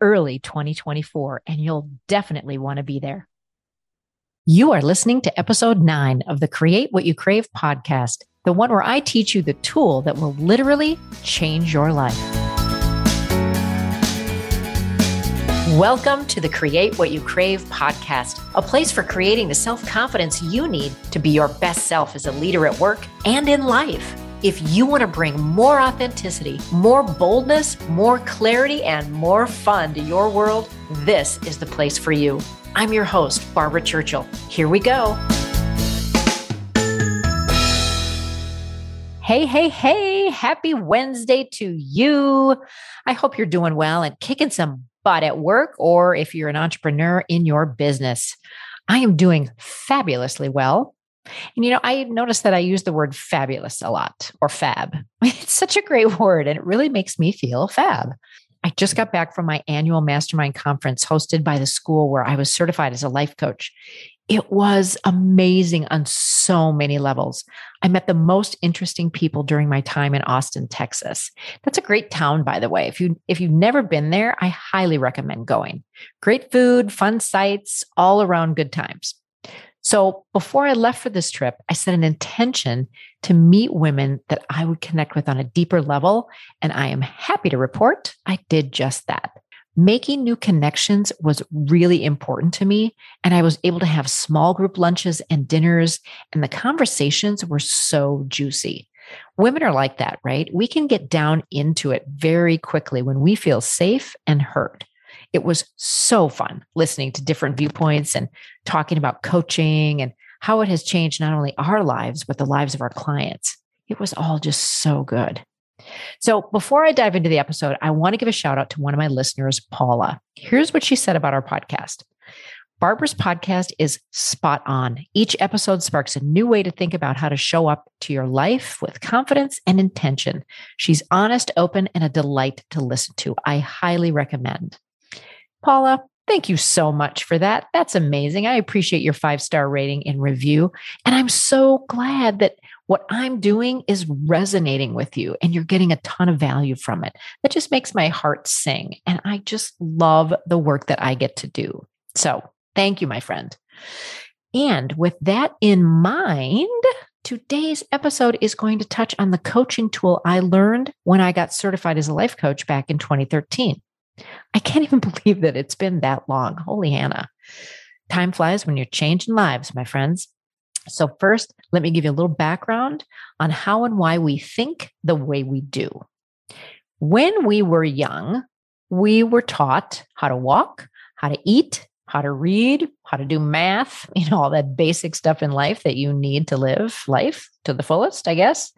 early 2024, and you'll definitely want to be there. You are listening to episode nine of the Create What You Crave podcast, the one where I teach you the tool that will literally change your life. Welcome to the Create What You Crave podcast, a place for creating the self confidence you need to be your best self as a leader at work and in life. If you want to bring more authenticity, more boldness, more clarity, and more fun to your world, this is the place for you. I'm your host, Barbara Churchill. Here we go. Hey, hey, hey, happy Wednesday to you. I hope you're doing well and kicking some butt at work, or if you're an entrepreneur in your business. I am doing fabulously well. And you know, I noticed that I use the word fabulous a lot or fab. It's such a great word and it really makes me feel fab. I just got back from my annual mastermind conference hosted by the school where I was certified as a life coach. It was amazing on so many levels. I met the most interesting people during my time in Austin, Texas. That's a great town by the way. If you if you've never been there, I highly recommend going. Great food, fun sights, all around good times. So before I left for this trip, I set an intention to meet women that I would connect with on a deeper level. And I am happy to report I did just that. Making new connections was really important to me. And I was able to have small group lunches and dinners, and the conversations were so juicy. Women are like that, right? We can get down into it very quickly when we feel safe and heard. It was so fun listening to different viewpoints and talking about coaching and how it has changed not only our lives, but the lives of our clients. It was all just so good. So, before I dive into the episode, I want to give a shout out to one of my listeners, Paula. Here's what she said about our podcast. Barbara's podcast is spot on. Each episode sparks a new way to think about how to show up to your life with confidence and intention. She's honest, open, and a delight to listen to. I highly recommend. Paula, thank you so much for that. That's amazing. I appreciate your five star rating and review. And I'm so glad that what I'm doing is resonating with you and you're getting a ton of value from it. That just makes my heart sing. And I just love the work that I get to do. So thank you, my friend. And with that in mind, today's episode is going to touch on the coaching tool I learned when I got certified as a life coach back in 2013. I can't even believe that it's been that long. Holy Hannah. Time flies when you're changing lives, my friends. So, first, let me give you a little background on how and why we think the way we do. When we were young, we were taught how to walk, how to eat, how to read, how to do math, you know, all that basic stuff in life that you need to live life to the fullest, I guess.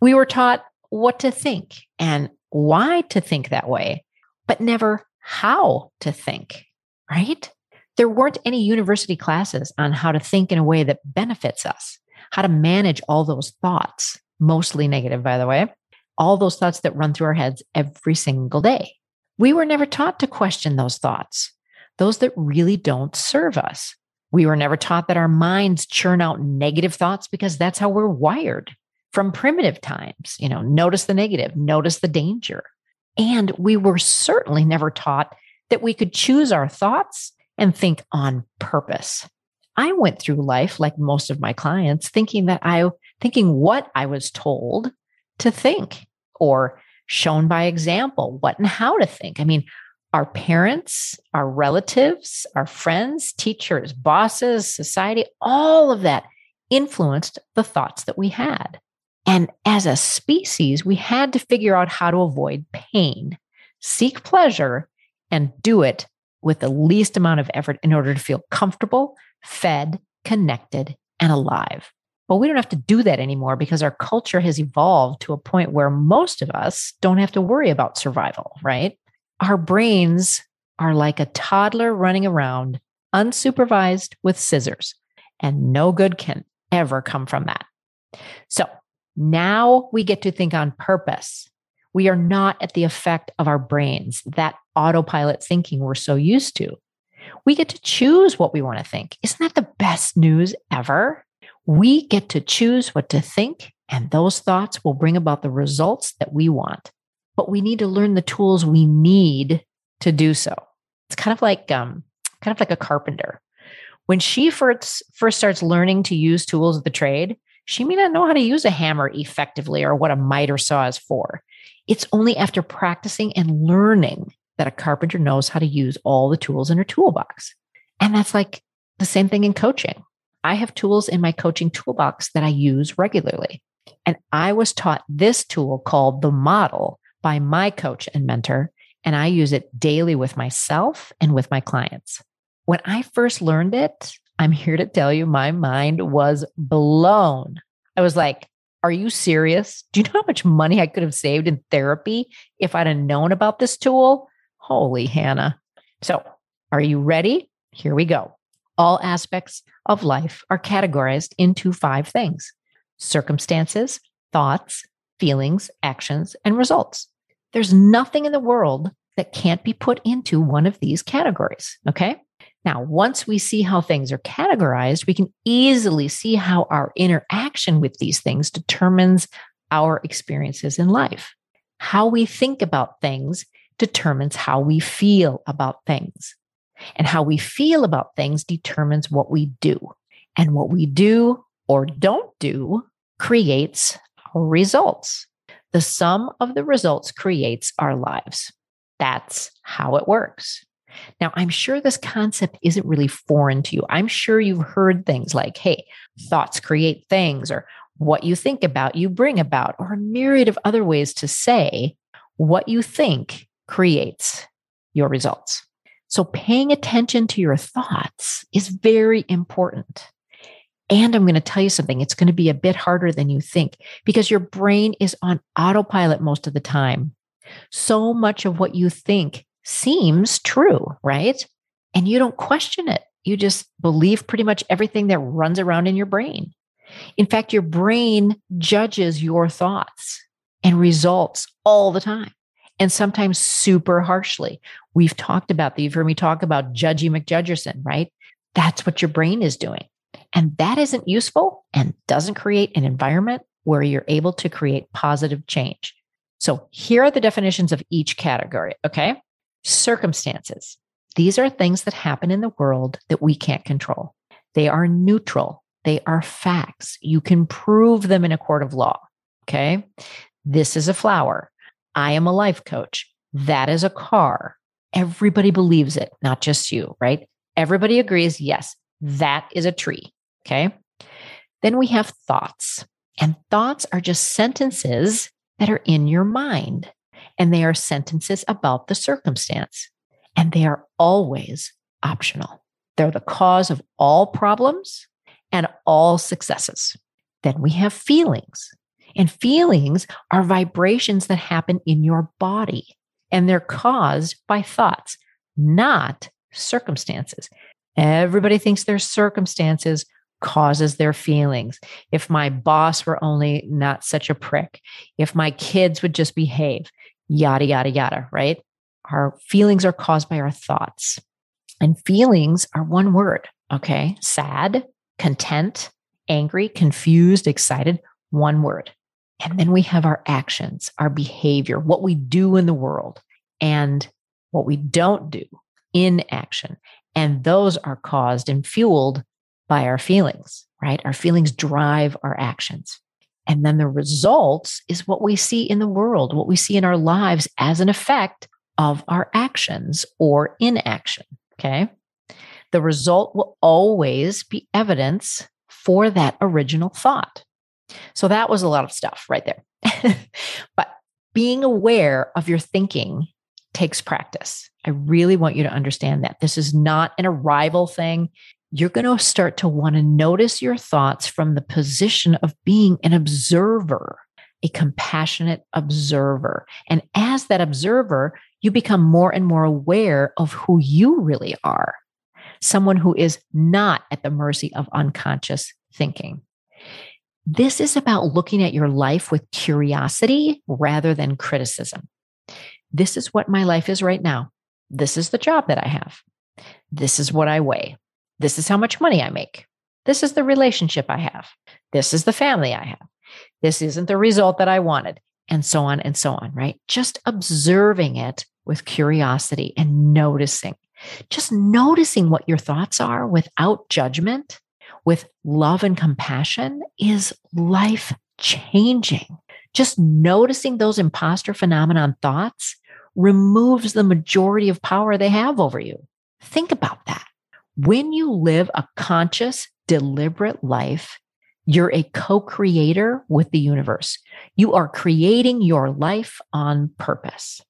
We were taught what to think and why to think that way but never how to think, right? There weren't any university classes on how to think in a way that benefits us, how to manage all those thoughts, mostly negative, by the way, all those thoughts that run through our heads every single day. We were never taught to question those thoughts, those that really don't serve us. We were never taught that our minds churn out negative thoughts because that's how we're wired from primitive times. You know, notice the negative, notice the danger. And we were certainly never taught that we could choose our thoughts and think on purpose. I went through life like most of my clients thinking that I thinking what I was told to think or shown by example what and how to think. I mean, our parents, our relatives, our friends, teachers, bosses, society, all of that influenced the thoughts that we had. And as a species, we had to figure out how to avoid pain, seek pleasure, and do it with the least amount of effort in order to feel comfortable, fed, connected, and alive. But we don't have to do that anymore because our culture has evolved to a point where most of us don't have to worry about survival, right? Our brains are like a toddler running around unsupervised with scissors, and no good can ever come from that. So now we get to think on purpose. We are not at the effect of our brains, that autopilot thinking we're so used to. We get to choose what we want to think. Isn't that the best news ever? We get to choose what to think, and those thoughts will bring about the results that we want. But we need to learn the tools we need to do so. It's kind of like um, kind of like a carpenter. When she first first starts learning to use tools of the trade, she may not know how to use a hammer effectively or what a miter saw is for. It's only after practicing and learning that a carpenter knows how to use all the tools in her toolbox. And that's like the same thing in coaching. I have tools in my coaching toolbox that I use regularly. And I was taught this tool called the model by my coach and mentor, and I use it daily with myself and with my clients. When I first learned it, I'm here to tell you my mind was blown. I was like, Are you serious? Do you know how much money I could have saved in therapy if I'd have known about this tool? Holy Hannah. So, are you ready? Here we go. All aspects of life are categorized into five things circumstances, thoughts, feelings, actions, and results. There's nothing in the world that can't be put into one of these categories. Okay. Now, once we see how things are categorized, we can easily see how our interaction with these things determines our experiences in life. How we think about things determines how we feel about things. And how we feel about things determines what we do. And what we do or don't do creates our results. The sum of the results creates our lives. That's how it works. Now, I'm sure this concept isn't really foreign to you. I'm sure you've heard things like, hey, thoughts create things, or what you think about, you bring about, or a myriad of other ways to say what you think creates your results. So paying attention to your thoughts is very important. And I'm going to tell you something, it's going to be a bit harder than you think because your brain is on autopilot most of the time. So much of what you think seems true, right? And you don't question it. You just believe pretty much everything that runs around in your brain. In fact, your brain judges your thoughts and results all the time and sometimes super harshly. We've talked about that. You've heard me talk about Judgy McJudgerson, right? That's what your brain is doing. And that isn't useful and doesn't create an environment where you're able to create positive change. So here are the definitions of each category. Okay. Circumstances. These are things that happen in the world that we can't control. They are neutral. They are facts. You can prove them in a court of law. Okay. This is a flower. I am a life coach. That is a car. Everybody believes it, not just you, right? Everybody agrees, yes, that is a tree. Okay. Then we have thoughts, and thoughts are just sentences that are in your mind, and they are sentences about the circumstance, and they are always optional. They're the cause of all problems and all successes. Then we have feelings. And feelings are vibrations that happen in your body, and they're caused by thoughts, not circumstances. Everybody thinks their circumstances causes their feelings. If my boss were only not such a prick, if my kids would just behave, yada, yada, yada, right? Our feelings are caused by our thoughts. And feelings are one word, okay? Sad, content, angry, confused, excited, one word. And then we have our actions, our behavior, what we do in the world, and what we don't do in action. And those are caused and fueled by our feelings, right? Our feelings drive our actions. And then the results is what we see in the world, what we see in our lives as an effect of our actions or inaction. Okay. The result will always be evidence for that original thought. So that was a lot of stuff right there. but being aware of your thinking takes practice. I really want you to understand that this is not an arrival thing. You're going to start to want to notice your thoughts from the position of being an observer, a compassionate observer. And as that observer, you become more and more aware of who you really are someone who is not at the mercy of unconscious thinking. This is about looking at your life with curiosity rather than criticism. This is what my life is right now. This is the job that I have. This is what I weigh. This is how much money I make. This is the relationship I have. This is the family I have. This isn't the result that I wanted, and so on and so on, right? Just observing it with curiosity and noticing. Just noticing what your thoughts are without judgment, with love and compassion is life changing. Just noticing those imposter phenomenon thoughts removes the majority of power they have over you. Think about. When you live a conscious, deliberate life, you're a co creator with the universe. You are creating your life on purpose.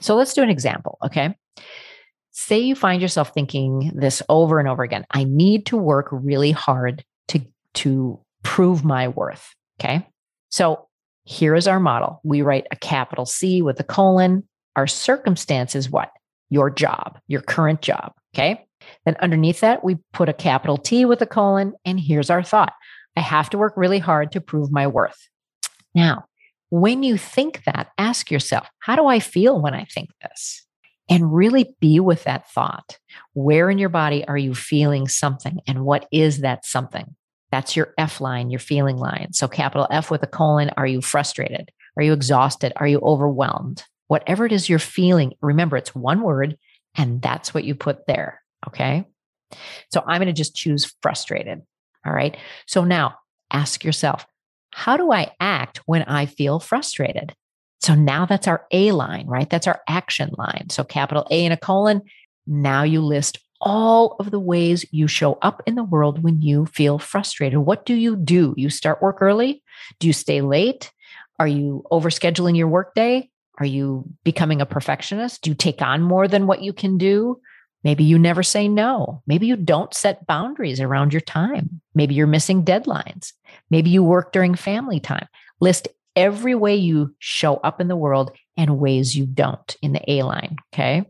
So let's do an example, okay? Say you find yourself thinking this over and over again I need to work really hard to, to prove my worth, okay? So here is our model. We write a capital C with a colon. Our circumstance is what? Your job, your current job, okay? Then underneath that, we put a capital T with a colon. And here's our thought I have to work really hard to prove my worth. Now, when you think that, ask yourself, how do I feel when I think this? And really be with that thought. Where in your body are you feeling something? And what is that something? That's your F line, your feeling line. So, capital F with a colon, are you frustrated? Are you exhausted? Are you overwhelmed? Whatever it is you're feeling, remember it's one word and that's what you put there. Okay. So I'm going to just choose frustrated. All right. So now ask yourself, how do I act when I feel frustrated? So now that's our A line, right? That's our action line. So capital A and a colon. Now you list all of the ways you show up in the world when you feel frustrated. What do you do? You start work early? Do you stay late? Are you overscheduling your workday? Are you becoming a perfectionist? Do you take on more than what you can do? Maybe you never say no. Maybe you don't set boundaries around your time. Maybe you're missing deadlines. Maybe you work during family time. List every way you show up in the world and ways you don't in the A line. Okay.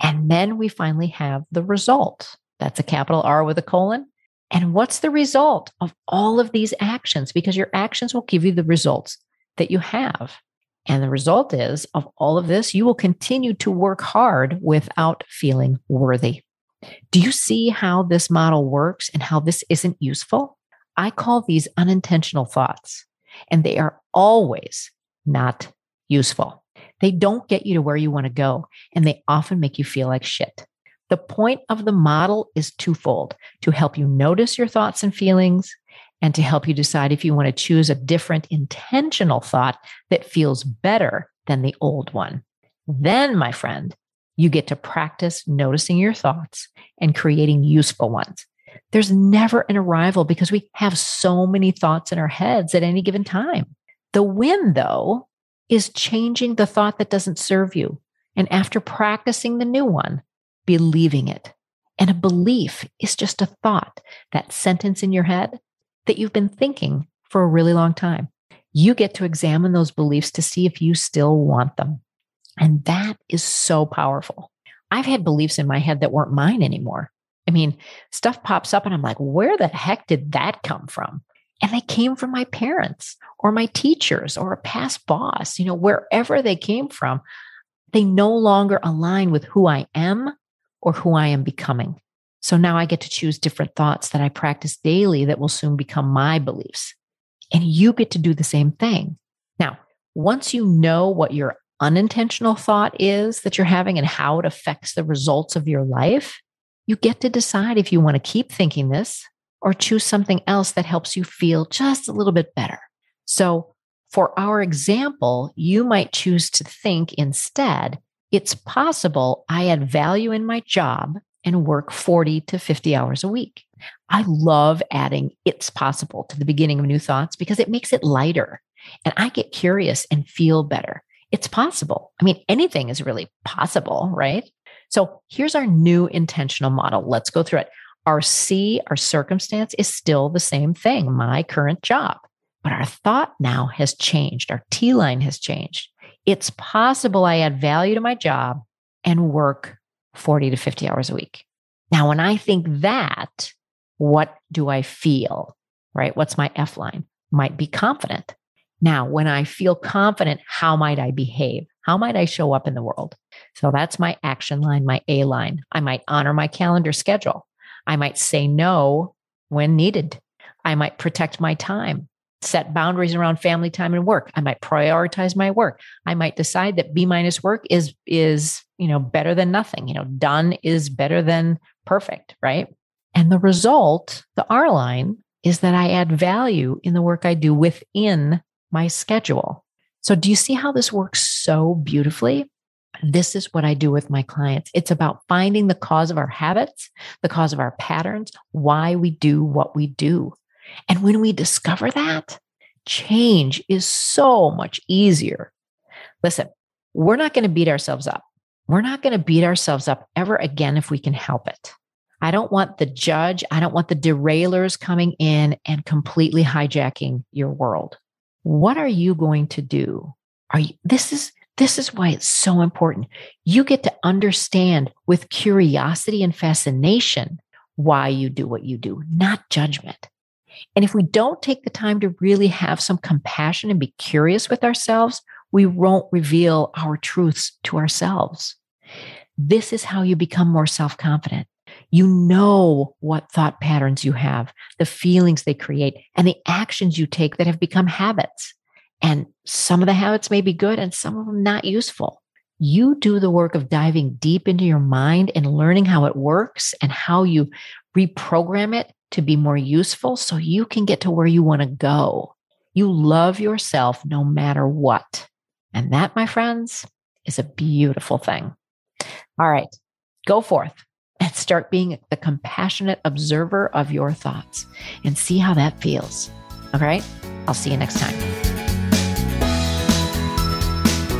And then we finally have the result. That's a capital R with a colon. And what's the result of all of these actions? Because your actions will give you the results that you have. And the result is of all of this, you will continue to work hard without feeling worthy. Do you see how this model works and how this isn't useful? I call these unintentional thoughts, and they are always not useful. They don't get you to where you want to go, and they often make you feel like shit. The point of the model is twofold to help you notice your thoughts and feelings and to help you decide if you want to choose a different intentional thought that feels better than the old one. Then, my friend, you get to practice noticing your thoughts and creating useful ones. There's never an arrival because we have so many thoughts in our heads at any given time. The win, though, is changing the thought that doesn't serve you. And after practicing the new one, believing it. And a belief is just a thought, that sentence in your head that you've been thinking for a really long time. You get to examine those beliefs to see if you still want them. And that is so powerful. I've had beliefs in my head that weren't mine anymore. I mean, stuff pops up and I'm like, where the heck did that come from? And they came from my parents or my teachers or a past boss, you know, wherever they came from, they no longer align with who I am or who I am becoming. So now I get to choose different thoughts that I practice daily that will soon become my beliefs. And you get to do the same thing. Now, once you know what your unintentional thought is that you're having and how it affects the results of your life, you get to decide if you want to keep thinking this or choose something else that helps you feel just a little bit better. So, for our example, you might choose to think instead, it's possible I add value in my job and work 40 to 50 hours a week. I love adding it's possible to the beginning of new thoughts because it makes it lighter and I get curious and feel better. It's possible. I mean, anything is really possible, right? So here's our new intentional model. Let's go through it. Our C, our circumstance is still the same thing, my current job. But our thought now has changed. Our T line has changed. It's possible I add value to my job and work 40 to 50 hours a week. Now, when I think that, what do I feel? Right? What's my F line? Might be confident. Now, when I feel confident, how might I behave? How might I show up in the world? So that's my action line, my A line. I might honor my calendar schedule. I might say no when needed. I might protect my time, set boundaries around family time and work. I might prioritize my work. I might decide that B minus work is is, you know, better than nothing. You know, done is better than perfect, right? And the result, the R line, is that I add value in the work I do within my schedule. So, do you see how this works so beautifully? This is what I do with my clients. It's about finding the cause of our habits, the cause of our patterns, why we do what we do. And when we discover that, change is so much easier. Listen, we're not going to beat ourselves up. We're not going to beat ourselves up ever again if we can help it. I don't want the judge, I don't want the derailers coming in and completely hijacking your world. What are you going to do? Are you, this is this is why it's so important. You get to understand with curiosity and fascination why you do what you do, not judgment. And if we don't take the time to really have some compassion and be curious with ourselves, we won't reveal our truths to ourselves. This is how you become more self confident. You know what thought patterns you have, the feelings they create, and the actions you take that have become habits. And some of the habits may be good and some of them not useful. You do the work of diving deep into your mind and learning how it works and how you reprogram it to be more useful so you can get to where you want to go. You love yourself no matter what. And that, my friends, is a beautiful thing. All right, go forth and start being the compassionate observer of your thoughts and see how that feels. All right, I'll see you next time.